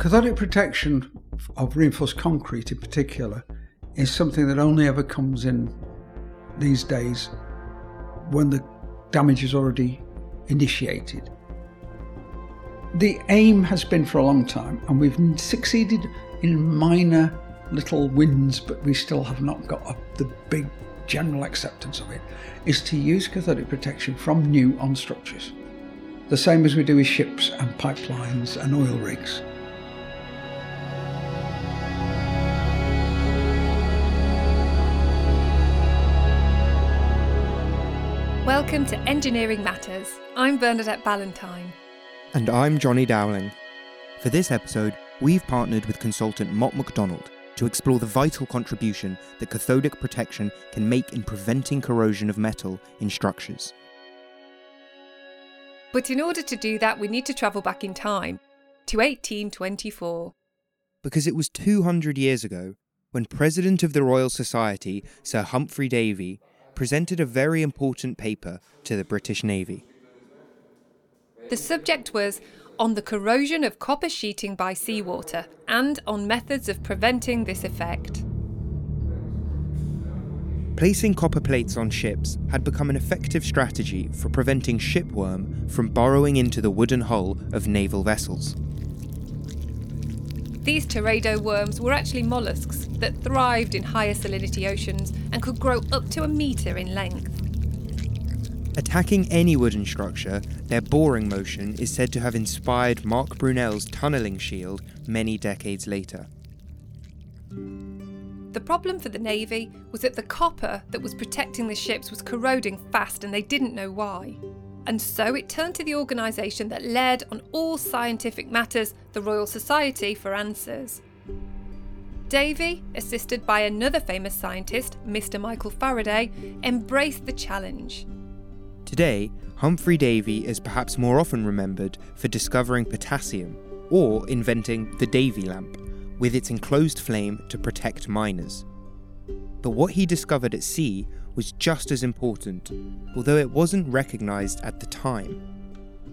Cathodic protection of reinforced concrete in particular is something that only ever comes in these days when the damage is already initiated. The aim has been for a long time, and we've succeeded in minor little wins, but we still have not got up the big general acceptance of it, is to use cathodic protection from new on structures. The same as we do with ships and pipelines and oil rigs. Welcome to Engineering Matters. I'm Bernadette Ballantyne. And I'm Johnny Dowling. For this episode, we've partnered with consultant Mott MacDonald to explore the vital contribution that cathodic protection can make in preventing corrosion of metal in structures. But in order to do that, we need to travel back in time to 1824. Because it was 200 years ago when President of the Royal Society, Sir Humphry Davy, presented a very important paper to the British Navy. The subject was on the corrosion of copper sheeting by seawater and on methods of preventing this effect. Placing copper plates on ships had become an effective strategy for preventing shipworm from burrowing into the wooden hull of naval vessels. These teredo worms were actually mollusks that thrived in higher salinity oceans and could grow up to a metre in length. Attacking any wooden structure, their boring motion is said to have inspired Marc Brunel's tunnelling shield many decades later. The problem for the Navy was that the copper that was protecting the ships was corroding fast and they didn't know why. And so it turned to the organisation that led on all scientific matters, the Royal Society, for answers. Davy, assisted by another famous scientist, Mr. Michael Faraday, embraced the challenge. Today, Humphry Davy is perhaps more often remembered for discovering potassium or inventing the Davy lamp, with its enclosed flame to protect miners. But what he discovered at sea was just as important, although it wasn't recognised at the time.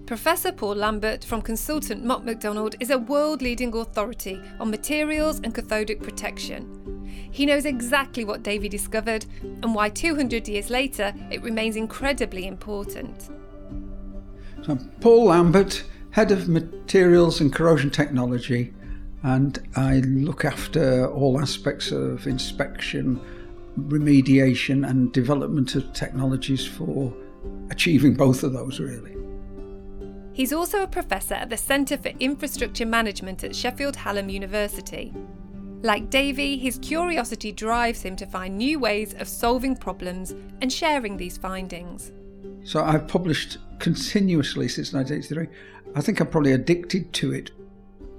Professor Paul Lambert from consultant Mott MacDonald is a world leading authority on materials and cathodic protection he knows exactly what Davy discovered and why 200 years later it remains incredibly important. So, Paul Lambert, Head of Materials and Corrosion Technology, and I look after all aspects of inspection, remediation, and development of technologies for achieving both of those, really. He's also a professor at the Centre for Infrastructure Management at Sheffield Hallam University. Like Davy, his curiosity drives him to find new ways of solving problems and sharing these findings. So I've published continuously since 1983. I think I'm probably addicted to it.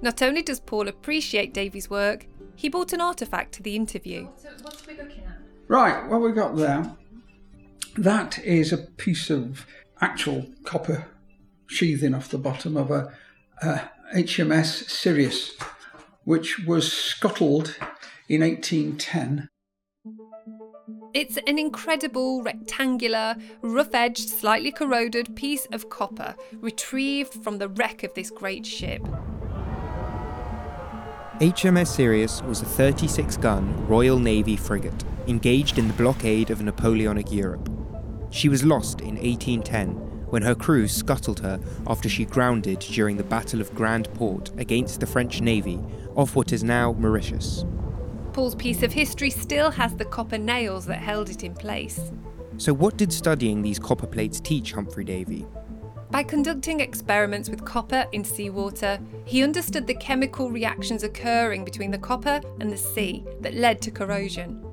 Not only does Paul appreciate Davy's work, he brought an artefact to the interview. What's we looking at? Right, what we got there, that is a piece of actual copper sheathing off the bottom of a, a HMS Sirius which was scuttled in 1810. It's an incredible, rectangular, rough edged, slightly corroded piece of copper retrieved from the wreck of this great ship. HMS Sirius was a 36 gun Royal Navy frigate engaged in the blockade of Napoleonic Europe. She was lost in 1810 when her crew scuttled her after she grounded during the Battle of Grand Port against the French Navy off what is now Mauritius. Paul's piece of history still has the copper nails that held it in place. So, what did studying these copper plates teach Humphry Davy? By conducting experiments with copper in seawater, he understood the chemical reactions occurring between the copper and the sea that led to corrosion.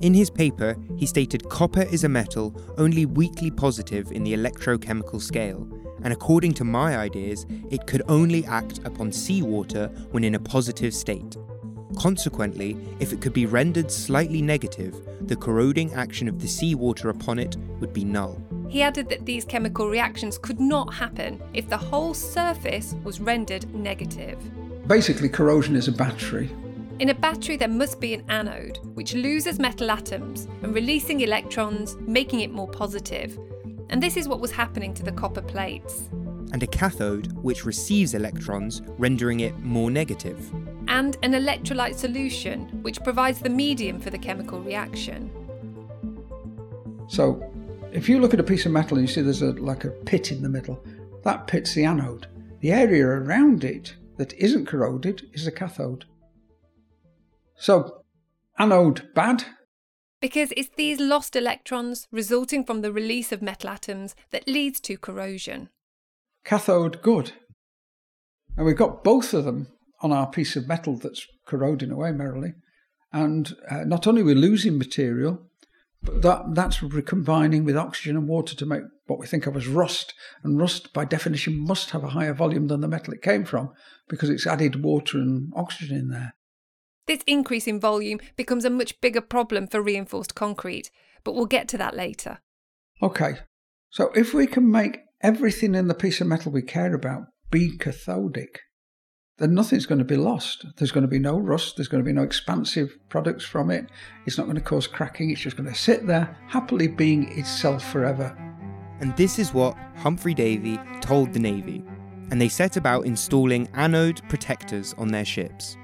In his paper, he stated copper is a metal only weakly positive in the electrochemical scale, and according to my ideas, it could only act upon seawater when in a positive state. Consequently, if it could be rendered slightly negative, the corroding action of the seawater upon it would be null. He added that these chemical reactions could not happen if the whole surface was rendered negative. Basically, corrosion is a battery in a battery, there must be an anode, which loses metal atoms and releasing electrons, making it more positive. And this is what was happening to the copper plates. and a cathode which receives electrons, rendering it more negative. And an electrolyte solution, which provides the medium for the chemical reaction. So, if you look at a piece of metal and you see there's a, like a pit in the middle, that pit's the anode. The area around it that isn't corroded is the cathode. So, anode bad, because it's these lost electrons resulting from the release of metal atoms that leads to corrosion. Cathode good. And we've got both of them on our piece of metal that's corroding away merrily. And uh, not only we're losing material, but that, that's recombining with oxygen and water to make what we think of as rust. And rust, by definition, must have a higher volume than the metal it came from because it's added water and oxygen in there. This increase in volume becomes a much bigger problem for reinforced concrete, but we'll get to that later. Okay, so if we can make everything in the piece of metal we care about be cathodic, then nothing's going to be lost. There's going to be no rust, there's going to be no expansive products from it, it's not going to cause cracking, it's just going to sit there, happily being itself forever. And this is what Humphry Davy told the Navy, and they set about installing anode protectors on their ships.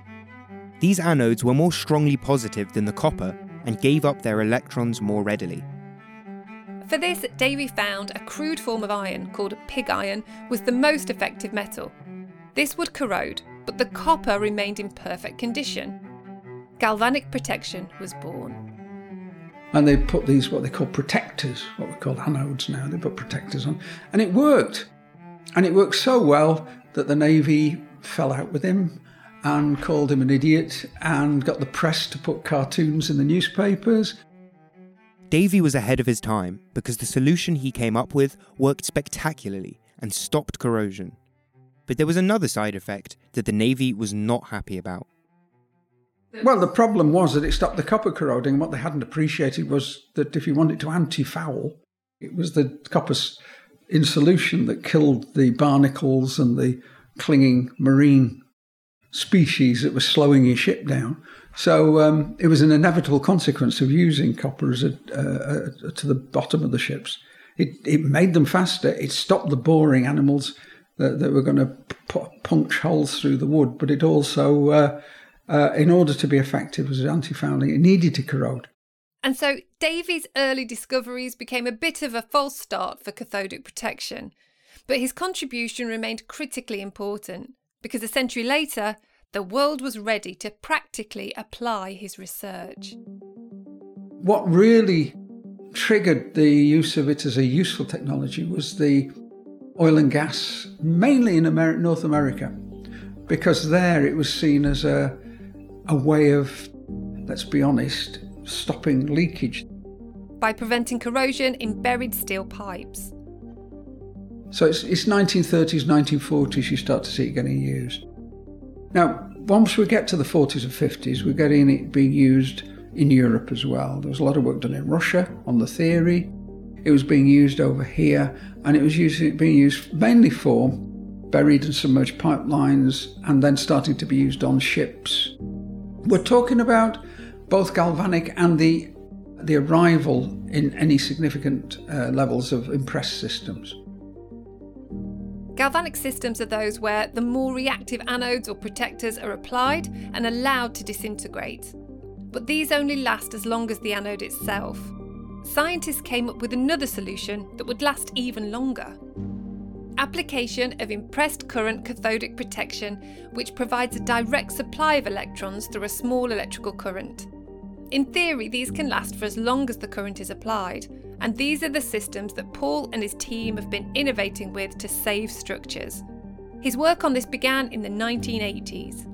These anodes were more strongly positive than the copper and gave up their electrons more readily. For this, Davy found a crude form of iron called pig iron was the most effective metal. This would corrode, but the copper remained in perfect condition. Galvanic protection was born. And they put these, what they call protectors, what we call anodes now, they put protectors on. And it worked. And it worked so well that the Navy fell out with him and called him an idiot and got the press to put cartoons in the newspapers. Davy was ahead of his time because the solution he came up with worked spectacularly and stopped corrosion. But there was another side effect that the Navy was not happy about. Well, the problem was that it stopped the copper corroding. What they hadn't appreciated was that if you wanted to anti foul, it was the copper in solution that killed the barnacles and the clinging marine species that was slowing your ship down. So um, it was an inevitable consequence of using copper as a, uh, uh, to the bottom of the ships. It, it made them faster. It stopped the boring animals that, that were going to p- punch holes through the wood. But it also, uh, uh, in order to be effective as anti-fouling, it needed to corrode. And so Davy's early discoveries became a bit of a false start for cathodic protection. But his contribution remained critically important because a century later, the world was ready to practically apply his research. What really triggered the use of it as a useful technology was the oil and gas, mainly in Amer- North America, because there it was seen as a, a way of, let's be honest, stopping leakage. By preventing corrosion in buried steel pipes. So it's, it's 1930s, 1940s, you start to see it getting used. Now, once we get to the 40s and 50s, we're getting it being used in Europe as well. There was a lot of work done in Russia on the theory. It was being used over here, and it was being used mainly for buried and submerged pipelines, and then starting to be used on ships. We're talking about both galvanic and the the arrival in any significant uh, levels of impressed systems. Galvanic systems are those where the more reactive anodes or protectors are applied and allowed to disintegrate. But these only last as long as the anode itself. Scientists came up with another solution that would last even longer. Application of impressed current cathodic protection, which provides a direct supply of electrons through a small electrical current. In theory, these can last for as long as the current is applied, and these are the systems that Paul and his team have been innovating with to save structures. His work on this began in the 1980s.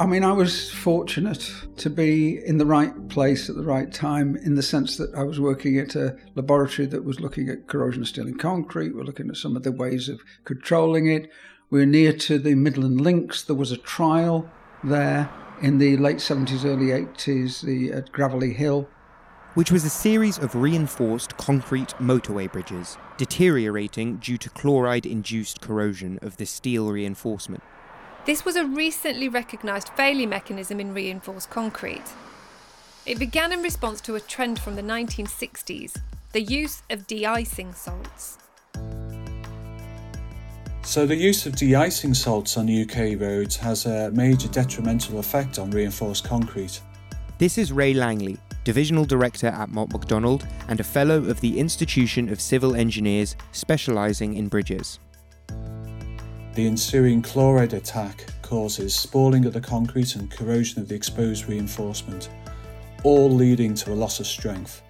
I mean, I was fortunate to be in the right place at the right time in the sense that I was working at a laboratory that was looking at corrosion of steel in concrete. We're looking at some of the ways of controlling it. We we're near to the Midland Links. There was a trial there in the late 70s, early 80s the, at Gravelly Hill which was a series of reinforced concrete motorway bridges, deteriorating due to chloride induced corrosion of the steel reinforcement. This was a recently recognised failure mechanism in reinforced concrete. It began in response to a trend from the 1960s the use of de icing salts. So, the use of de icing salts on UK roads has a major detrimental effect on reinforced concrete. This is Ray Langley, Divisional Director at Mott MacDonald and a Fellow of the Institution of Civil Engineers specialising in bridges. The ensuing chloride attack causes spalling of the concrete and corrosion of the exposed reinforcement, all leading to a loss of strength.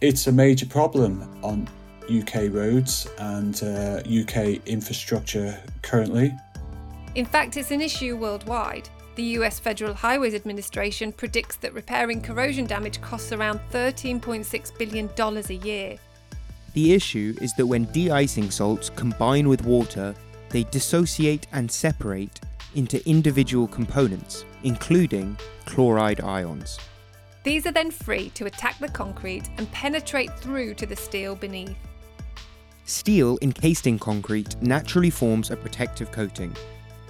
It's a major problem on UK roads and uh, UK infrastructure currently. In fact, it's an issue worldwide. The US Federal Highways Administration predicts that repairing corrosion damage costs around $13.6 billion a year. The issue is that when de icing salts combine with water, they dissociate and separate into individual components, including chloride ions. These are then free to attack the concrete and penetrate through to the steel beneath. Steel encased in concrete naturally forms a protective coating,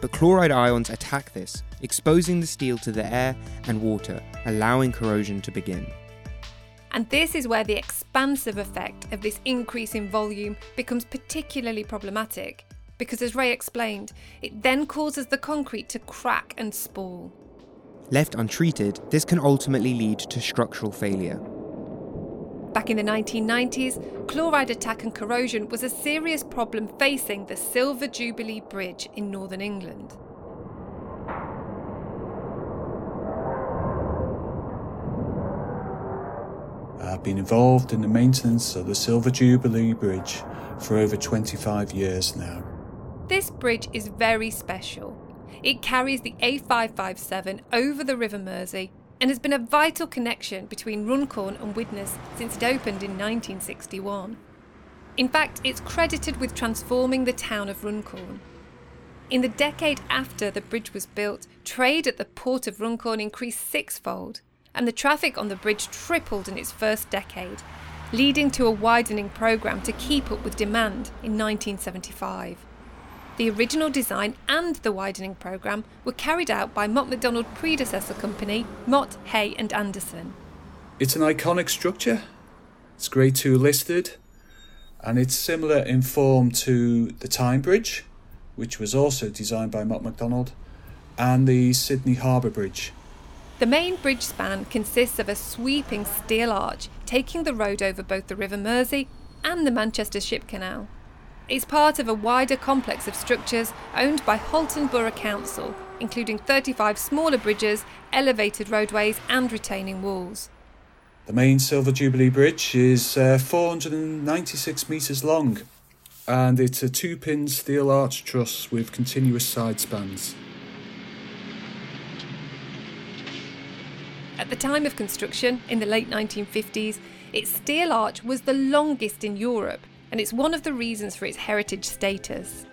but chloride ions attack this, exposing the steel to the air and water, allowing corrosion to begin. And this is where the expansive effect of this increase in volume becomes particularly problematic, because as Ray explained, it then causes the concrete to crack and spall. Left untreated, this can ultimately lead to structural failure. Back in the 1990s, chloride attack and corrosion was a serious problem facing the Silver Jubilee Bridge in northern England. I've been involved in the maintenance of the Silver Jubilee Bridge for over 25 years now. This bridge is very special. It carries the A557 over the River Mersey and has been a vital connection between Runcorn and Widnes since it opened in 1961. In fact, it's credited with transforming the town of Runcorn. In the decade after the bridge was built, trade at the port of Runcorn increased sixfold, and the traffic on the bridge tripled in its first decade, leading to a widening programme to keep up with demand in 1975. The original design and the widening programme were carried out by Mott MacDonald predecessor company Mott, Hay and Anderson. It's an iconic structure. It's Grade 2 listed, and it's similar in form to the Tyne Bridge, which was also designed by Mott MacDonald, and the Sydney Harbour Bridge. The main bridge span consists of a sweeping steel arch taking the road over both the River Mersey and the Manchester Ship Canal. It's part of a wider complex of structures owned by Halton Borough Council, including 35 smaller bridges, elevated roadways, and retaining walls. The main Silver Jubilee Bridge is uh, 496 metres long and it's a two pin steel arch truss with continuous side spans. At the time of construction, in the late 1950s, its steel arch was the longest in Europe and it's one of the reasons for its heritage status.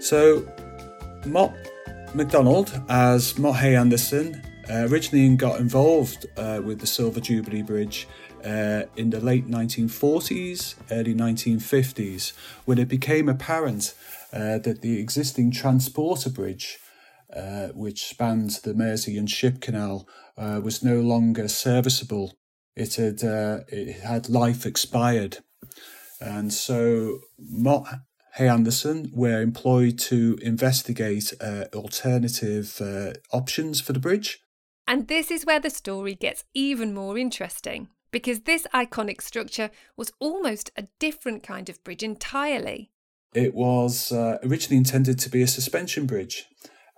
So, Mott MacDonald, as Mott Hay Anderson, uh, originally got involved uh, with the Silver Jubilee Bridge uh, in the late 1940s, early 1950s, when it became apparent uh, that the existing transporter bridge, uh, which spans the Mersey and Ship Canal, uh, was no longer serviceable it had uh, it had life expired, and so Mott Hay Anderson were employed to investigate uh, alternative uh, options for the bridge. And this is where the story gets even more interesting because this iconic structure was almost a different kind of bridge entirely. It was uh, originally intended to be a suspension bridge,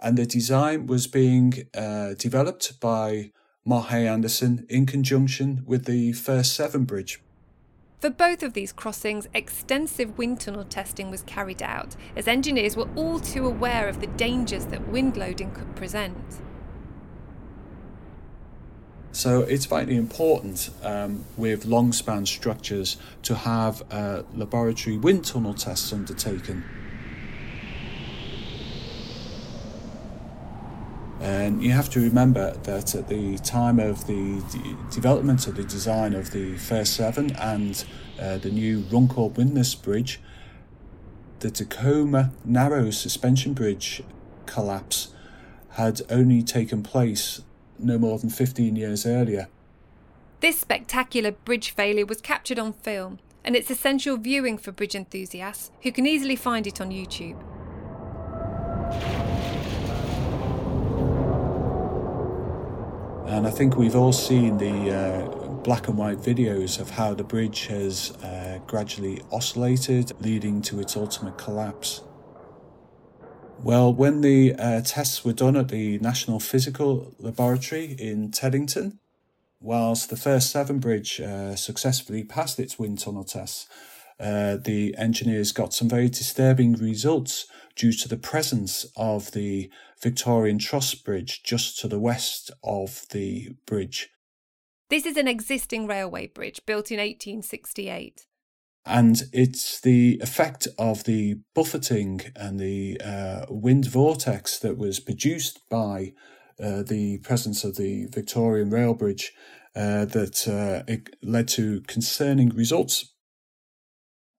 and the design was being uh, developed by Mott Hay Anderson in conjunction with the First Severn Bridge. For both of these crossings, extensive wind tunnel testing was carried out, as engineers were all too aware of the dangers that wind loading could present. So it's vitally important um, with long span structures to have uh, laboratory wind tunnel tests undertaken. And you have to remember that at the time of the de- development of the design of the First Severn and uh, the new Runcorn Widnes Bridge, the Tacoma Narrow Suspension Bridge collapse had only taken place no more than 15 years earlier. This spectacular bridge failure was captured on film, and it's essential viewing for bridge enthusiasts who can easily find it on YouTube. And I think we've all seen the uh, black and white videos of how the bridge has uh, gradually oscillated, leading to its ultimate collapse. Well, when the uh, tests were done at the National Physical Laboratory in Teddington, whilst the first Severn Bridge uh, successfully passed its wind tunnel tests, uh, the engineers got some very disturbing results due to the presence of the Victorian Truss Bridge just to the west of the bridge. This is an existing railway bridge built in 1868. And it's the effect of the buffeting and the uh, wind vortex that was produced by uh, the presence of the Victorian rail bridge uh, that uh, it led to concerning results.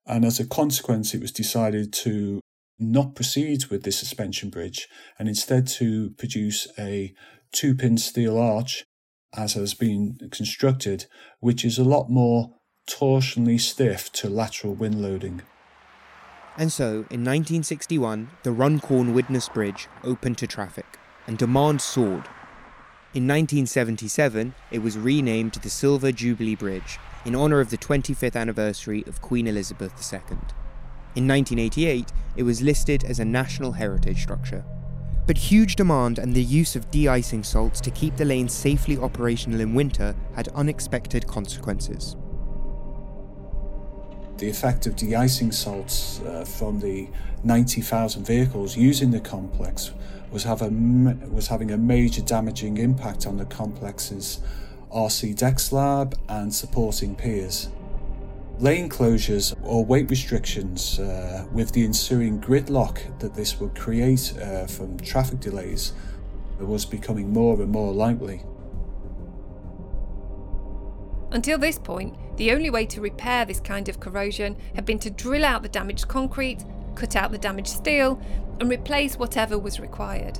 And as a consequence, it was decided to not proceed with this suspension bridge and instead to produce a two pin steel arch as has been constructed, which is a lot more torsionally stiff to lateral wind loading. And so, in 1961, the Runcorn Widnes Bridge opened to traffic, and demand soared. In 1977, it was renamed the Silver Jubilee Bridge in honour of the 25th anniversary of Queen Elizabeth II. In 1988, it was listed as a National Heritage Structure. But huge demand and the use of de icing salts to keep the lanes safely operational in winter had unexpected consequences. The effect of de icing salts uh, from the 90,000 vehicles using the complex was, have a, was having a major damaging impact on the complex's RC deck slab and supporting piers. Lane closures or weight restrictions, uh, with the ensuing gridlock that this would create uh, from traffic delays, was becoming more and more likely. Until this point, the only way to repair this kind of corrosion had been to drill out the damaged concrete, cut out the damaged steel, and replace whatever was required.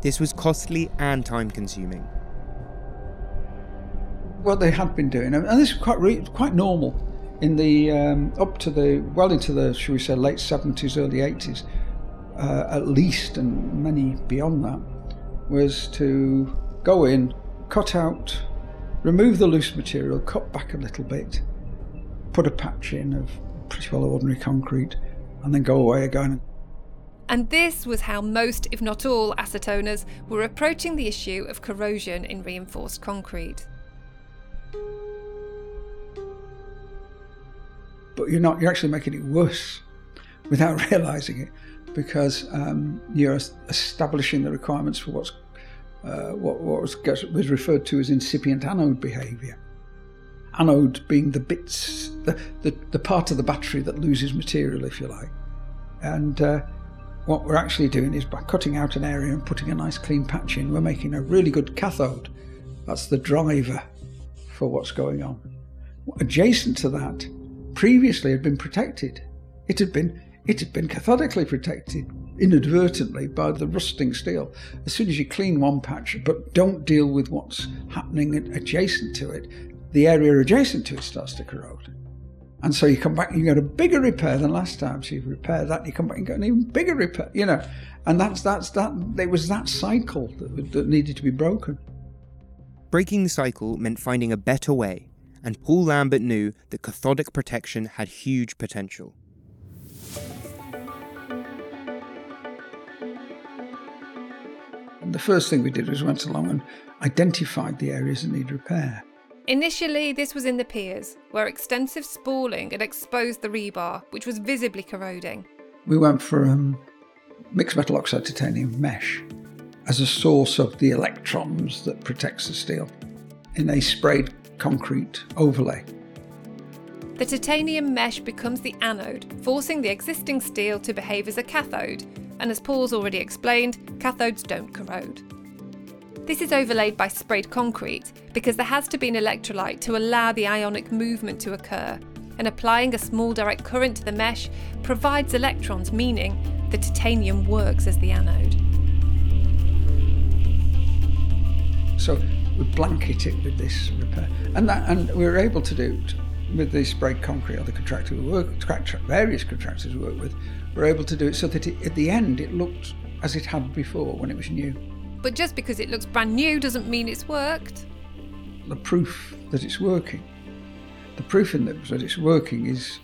This was costly and time consuming. What they had been doing, and this is quite, re- quite normal in the um, up to the well into the shall we say late 70s early 80s uh, at least and many beyond that was to go in cut out remove the loose material cut back a little bit put a patch in of pretty well ordinary concrete and then go away again and this was how most, if not all, asset owners were approaching the issue of corrosion in reinforced concrete. But you're not. You're actually making it worse without realizing it, because um, you're establishing the requirements for what's uh, what, what was, was referred to as incipient anode behaviour. Anode being the bits, the, the, the, part of the battery that loses material, if you like. And uh, what we're actually doing is by cutting out an area and putting a nice clean patch in, we're making a really good cathode. That's the driver for what's going on. Adjacent to that previously had been protected. It had been it had been cathodically protected inadvertently by the rusting steel. As soon as you clean one patch but don't deal with what's happening adjacent to it, the area adjacent to it starts to corrode. And so you come back and you get a bigger repair than last time. So you repair that, you come back and get an even bigger repair, you know. And that's that's that. There was that cycle that, that needed to be broken. Breaking the cycle meant finding a better way and Paul Lambert knew that cathodic protection had huge potential. And the first thing we did was went along and identified the areas that need repair. Initially, this was in the piers, where extensive spalling had exposed the rebar, which was visibly corroding. We went for um, mixed metal oxide titanium mesh as a source of the electrons that protects the steel in a sprayed concrete overlay. The titanium mesh becomes the anode, forcing the existing steel to behave as a cathode, and as Paul's already explained, cathodes don't corrode. This is overlaid by sprayed concrete because there has to be an electrolyte to allow the ionic movement to occur, and applying a small direct current to the mesh provides electrons, meaning the titanium works as the anode. So we blanket it with this repair, and that, and we were able to do it with the sprayed concrete or the contractor we work, various contractors we work with, We were able to do it so that it, at the end it looked as it had before when it was new. But just because it looks brand new doesn't mean it's worked. The proof that it's working, the proof in that, that it's working is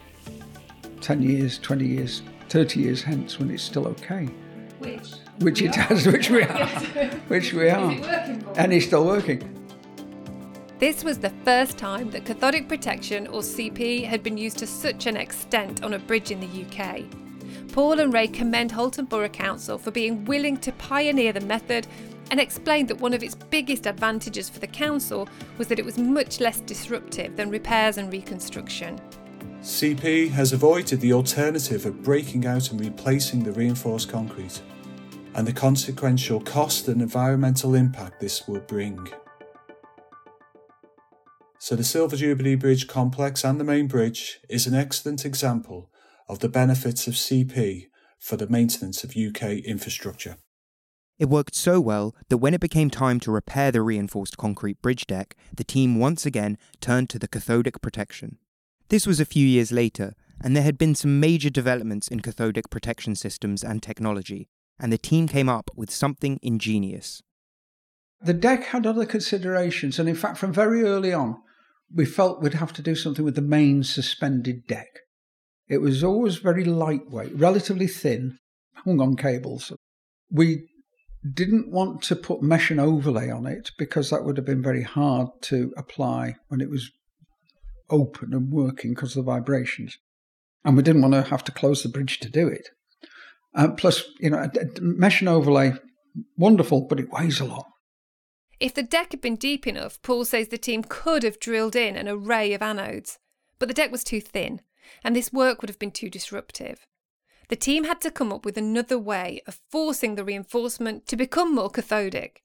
10 years, 20 years, 30 years hence when it's still okay. Which? Which it has, which we are. which we are. And it's still working. This was the first time that cathodic protection, or CP, had been used to such an extent on a bridge in the UK. Paul and Ray commend Halton Borough Council for being willing to pioneer the method and explained that one of its biggest advantages for the council was that it was much less disruptive than repairs and reconstruction. CP has avoided the alternative of breaking out and replacing the reinforced concrete, and the consequential cost and environmental impact this will bring. So the Silver Jubilee Bridge complex and the main bridge is an excellent example of the benefits of CP for the maintenance of UK infrastructure. It worked so well that when it became time to repair the reinforced concrete bridge deck, the team once again turned to the cathodic protection. This was a few years later, and there had been some major developments in cathodic protection systems and technology, and the team came up with something ingenious. The deck had other considerations, and in fact, from very early on, we felt we'd have to do something with the main suspended deck. It was always very lightweight, relatively thin, hung on cables. We didn't want to put mesh and overlay on it because that would have been very hard to apply when it was open and working because of the vibrations. And we didn't want to have to close the bridge to do it. Uh, plus, you know, mesh and overlay, wonderful, but it weighs a lot. If the deck had been deep enough, Paul says the team could have drilled in an array of anodes. But the deck was too thin, and this work would have been too disruptive. The team had to come up with another way of forcing the reinforcement to become more cathodic.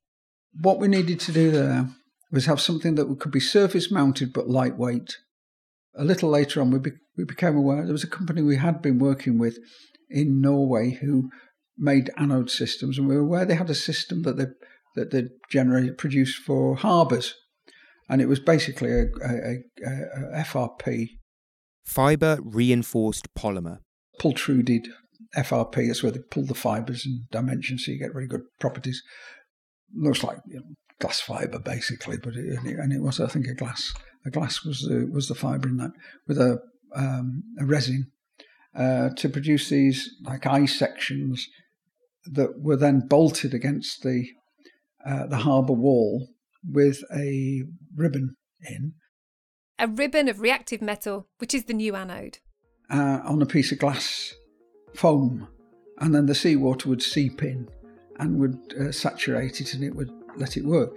What we needed to do there was have something that could be surface mounted but lightweight. A little later on, we, be- we became aware there was a company we had been working with in Norway who made anode systems, and we were aware they had a system that they that they generated produced for harbours, and it was basically a, a, a, a FRP fibre reinforced polymer pultruded FRP. That's where they pull the fibres and dimensions, so you get really good properties. Looks like you know, glass fibre basically, but it, and it was I think a glass. A glass was the was the fibre in that with a um, a resin uh, to produce these like eye sections that were then bolted against the uh, the harbour wall with a ribbon in. A ribbon of reactive metal, which is the new anode. Uh, on a piece of glass foam, and then the seawater would seep in and would uh, saturate it and it would let it work.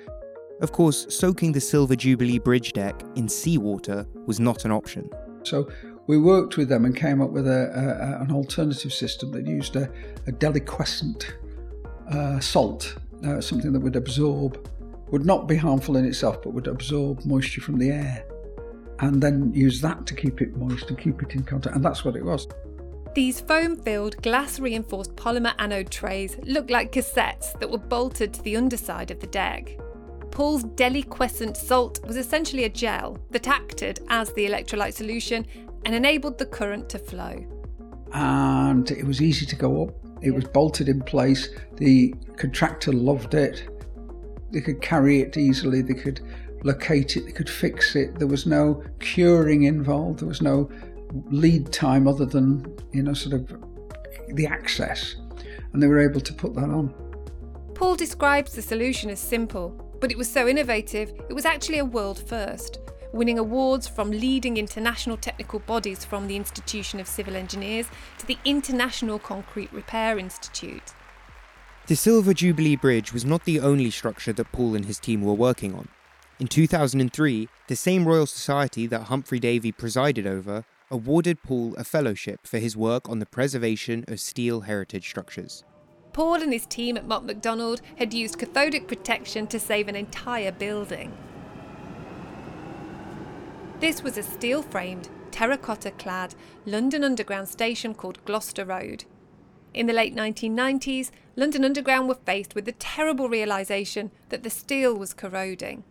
Of course, soaking the Silver Jubilee bridge deck in seawater was not an option. So we worked with them and came up with a, a, an alternative system that used a, a deliquescent uh, salt uh, something that would absorb, would not be harmful in itself, but would absorb moisture from the air and then use that to keep it moist and keep it in contact. And that's what it was. These foam filled, glass reinforced polymer anode trays look like cassettes that were bolted to the underside of the deck. Paul's deliquescent salt was essentially a gel that acted as the electrolyte solution and enabled the current to flow. And it was easy to go up it was bolted in place. The contractor loved it. They could carry it easily. They could locate it. They could fix it. There was no curing involved. There was no lead time other than you know sort of the access, and they were able to put that on. Paul describes the solution as simple, but it was so innovative it was actually a world first winning awards from leading international technical bodies from the Institution of Civil Engineers to the International Concrete Repair Institute. The Silver Jubilee Bridge was not the only structure that Paul and his team were working on. In 2003, the same Royal Society that Humphry Davy presided over awarded Paul a fellowship for his work on the preservation of steel heritage structures. Paul and his team at Mott MacDonald had used cathodic protection to save an entire building. This was a steel framed, terracotta clad London Underground station called Gloucester Road. In the late 1990s, London Underground were faced with the terrible realisation that the steel was corroding.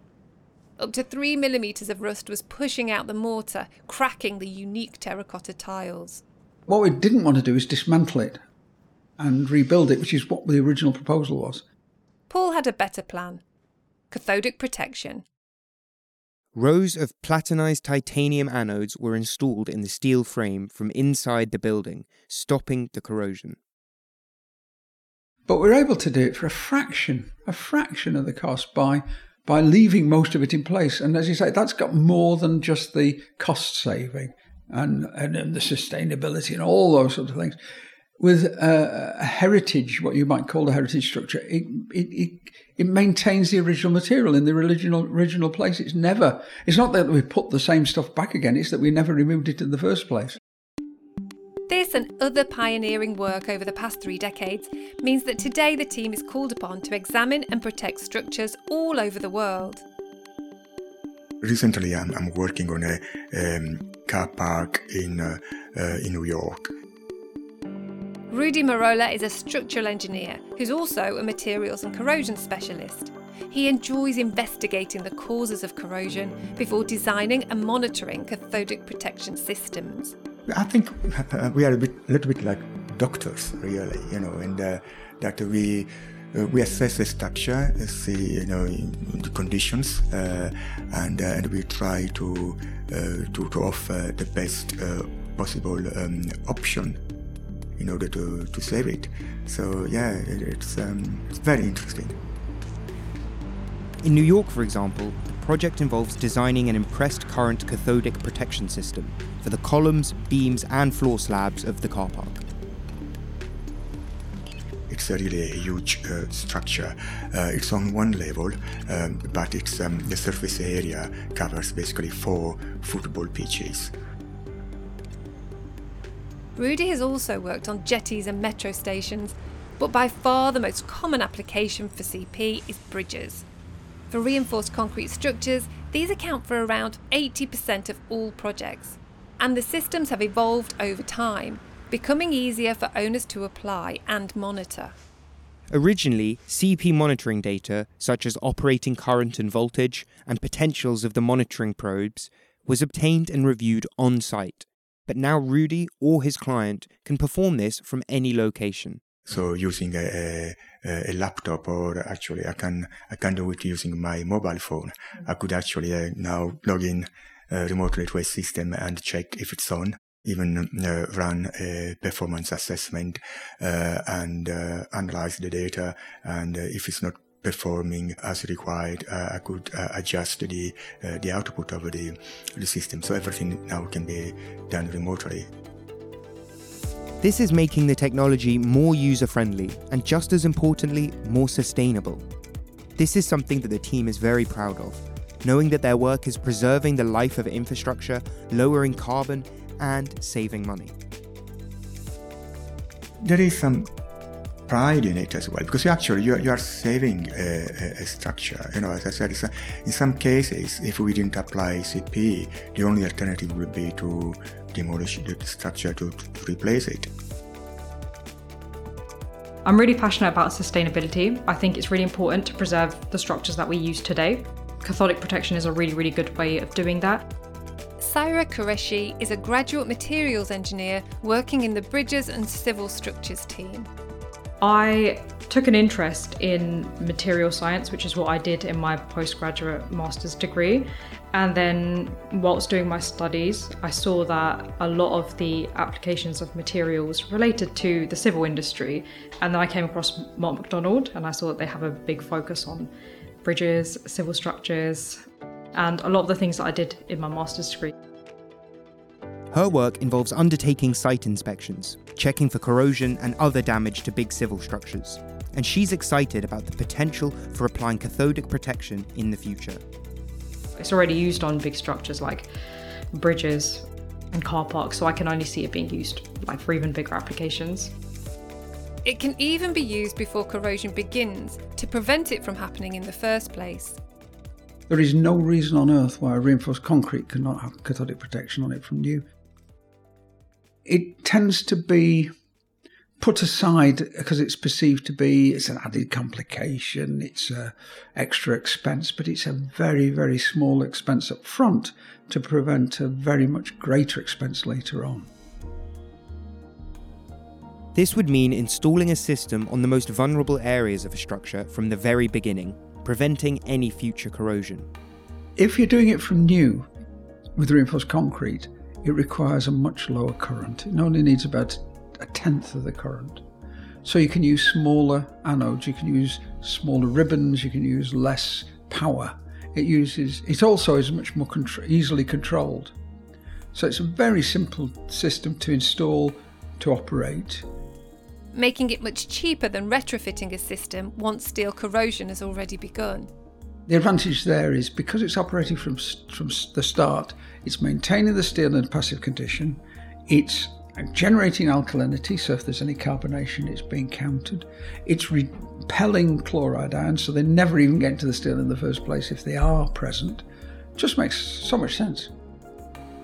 Up to three millimetres of rust was pushing out the mortar, cracking the unique terracotta tiles. What we didn't want to do is dismantle it and rebuild it, which is what the original proposal was. Paul had a better plan cathodic protection. Rows of platinized titanium anodes were installed in the steel frame from inside the building, stopping the corrosion. But we're able to do it for a fraction, a fraction of the cost by by leaving most of it in place. And as you say, that's got more than just the cost saving and, and, and the sustainability and all those sorts of things with a, a, heritage, what you might call a heritage structure, it, it, it, it, maintains the original material in the original original place. It's never. It's not that we put the same stuff back again. It's that we never removed it in the first place. This and other pioneering work over the past three decades means that today the team is called upon to examine and protect structures all over the world. Recently, I'm, I'm working on a um, car park in uh, uh, in New York Rudy Marola is a structural engineer who's also a materials and corrosion specialist. He enjoys investigating the causes of corrosion before designing and monitoring cathodic protection systems. I think uh, we are a bit, little bit like doctors, really, you know, and uh, that we uh, we assess the structure, see you know the conditions, uh, and uh, and we try to uh, to, to offer the best possible um, option in order to, to save it. So yeah, it, it's, um, it's very interesting. In New York, for example, the project involves designing an impressed current cathodic protection system for the columns, beams, and floor slabs of the car park. It's a really huge uh, structure. Uh, it's on one level, um, but it's um, the surface area covers basically four football pitches. Rudy has also worked on jetties and metro stations, but by far the most common application for CP is bridges. For reinforced concrete structures, these account for around 80% of all projects, and the systems have evolved over time, becoming easier for owners to apply and monitor. Originally, CP monitoring data, such as operating current and voltage and potentials of the monitoring probes, was obtained and reviewed on site but now Rudy or his client can perform this from any location. So using a, a, a, laptop or actually I can, I can do it using my mobile phone. I could actually uh, now log in uh, remotely to a system and check if it's on, even uh, run a performance assessment uh, and uh, analyze the data. And uh, if it's not performing as required, uh, I could uh, adjust the uh, the output of the, the system. So everything now can be done remotely. This is making the technology more user friendly and, just as importantly, more sustainable. This is something that the team is very proud of, knowing that their work is preserving the life of infrastructure, lowering carbon, and saving money. There is some pride in it as well because you actually you, you are saving a, a, structure. You know as i said in some cases if we didn't apply cp the only alternative would be to demolish the structure to, to replace it. I'm really passionate about sustainability. I think it's really important to preserve the structures that we use today. Cathodic protection is a really really good way of doing that. Saira Qureshi is a graduate materials engineer working in the Bridges and Civil Structures team. I took an interest in material science, which is what I did in my postgraduate master's degree. And then, whilst doing my studies, I saw that a lot of the applications of materials related to the civil industry. And then I came across Mott MacDonald and I saw that they have a big focus on bridges, civil structures, and a lot of the things that I did in my master's degree. Her work involves undertaking site inspections, checking for corrosion and other damage to big civil structures, and she's excited about the potential for applying cathodic protection in the future. It's already used on big structures like bridges and car parks, so I can only see it being used like for even bigger applications. It can even be used before corrosion begins to prevent it from happening in the first place. There is no reason on earth why reinforced concrete cannot have cathodic protection on it from new it tends to be put aside because it's perceived to be it's an added complication, it's a extra expense, but it's a very very small expense up front to prevent a very much greater expense later on. This would mean installing a system on the most vulnerable areas of a structure from the very beginning, preventing any future corrosion. If you're doing it from new with reinforced concrete, it requires a much lower current. It only needs about a tenth of the current. So you can use smaller anodes, you can use smaller ribbons, you can use less power. It uses it also is much more contr- easily controlled. So it's a very simple system to install, to operate, making it much cheaper than retrofitting a system once steel corrosion has already begun. The advantage there is because it's operating from, from the start, it's maintaining the steel in a passive condition, it's generating alkalinity, so if there's any carbonation, it's being countered, it's repelling chloride ions, so they never even get into the steel in the first place if they are present. Just makes so much sense.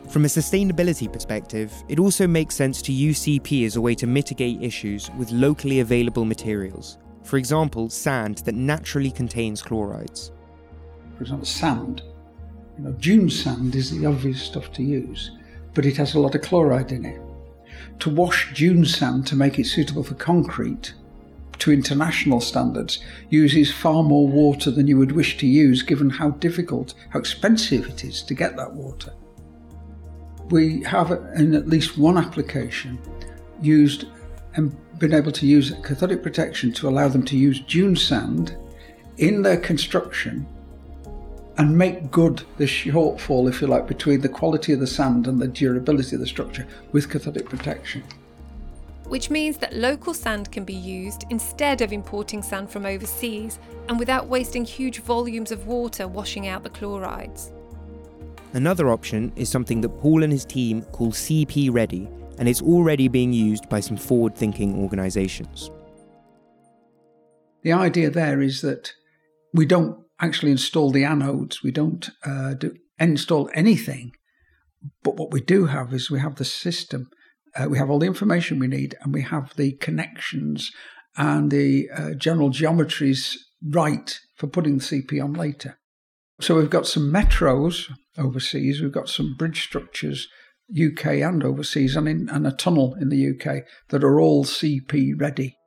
From a sustainability perspective, it also makes sense to use CP as a way to mitigate issues with locally available materials. For example, sand that naturally contains chlorides. For example, sand. You know, dune sand is the obvious stuff to use, but it has a lot of chloride in it. To wash dune sand to make it suitable for concrete to international standards uses far more water than you would wish to use given how difficult, how expensive it is to get that water we have in at least one application used and been able to use cathodic protection to allow them to use dune sand in their construction and make good the shortfall, if you like, between the quality of the sand and the durability of the structure with cathodic protection. Which means that local sand can be used instead of importing sand from overseas and without wasting huge volumes of water washing out the chlorides. Another option is something that Paul and his team call CP Ready, and it's already being used by some forward thinking organisations. The idea there is that we don't actually install the anodes, we don't uh, do, install anything, but what we do have is we have the system, uh, we have all the information we need, and we have the connections and the uh, general geometries right for putting the CP on later. So we've got some metros overseas, we've got some bridge structures, UK and overseas, and, in, and a tunnel in the UK that are all CP ready.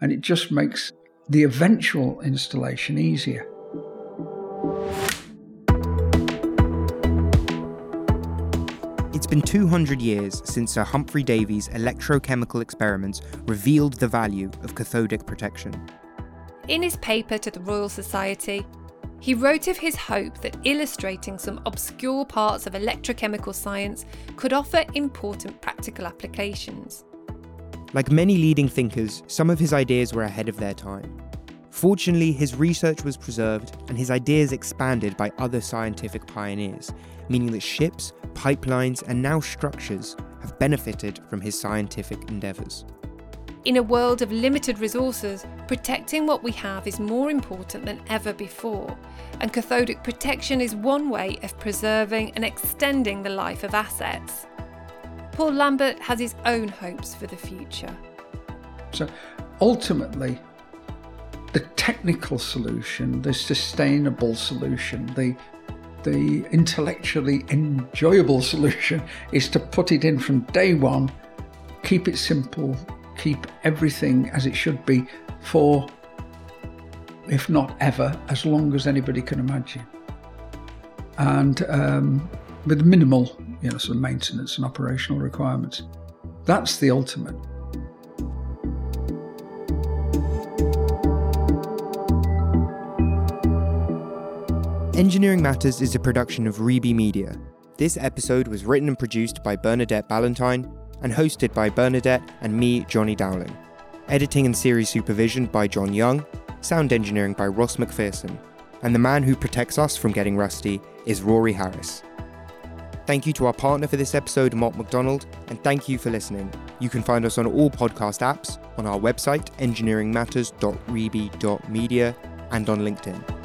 And it just makes the eventual installation easier. It's been 200 years since Sir Humphry Davy's electrochemical experiments revealed the value of cathodic protection. In his paper to the Royal Society, he wrote of his hope that illustrating some obscure parts of electrochemical science could offer important practical applications. Like many leading thinkers, some of his ideas were ahead of their time. Fortunately, his research was preserved and his ideas expanded by other scientific pioneers, meaning that ships, pipelines, and now structures have benefited from his scientific endeavours. In a world of limited resources, protecting what we have is more important than ever before, and cathodic protection is one way of preserving and extending the life of assets. Paul Lambert has his own hopes for the future. So ultimately, the technical solution, the sustainable solution, the the intellectually enjoyable solution is to put it in from day one, keep it simple, keep everything as it should be for, if not ever, as long as anybody can imagine. And um, with minimal, you know, sort of maintenance and operational requirements. That's the ultimate. Engineering Matters is a production of Reby Media. This episode was written and produced by Bernadette Ballantyne and hosted by Bernadette and me, Johnny Dowling. Editing and series supervision by John Young, sound engineering by Ross McPherson, and the man who protects us from getting rusty is Rory Harris. Thank you to our partner for this episode, Mott MacDonald, and thank you for listening. You can find us on all podcast apps, on our website, engineeringmatters.reby.media, and on LinkedIn.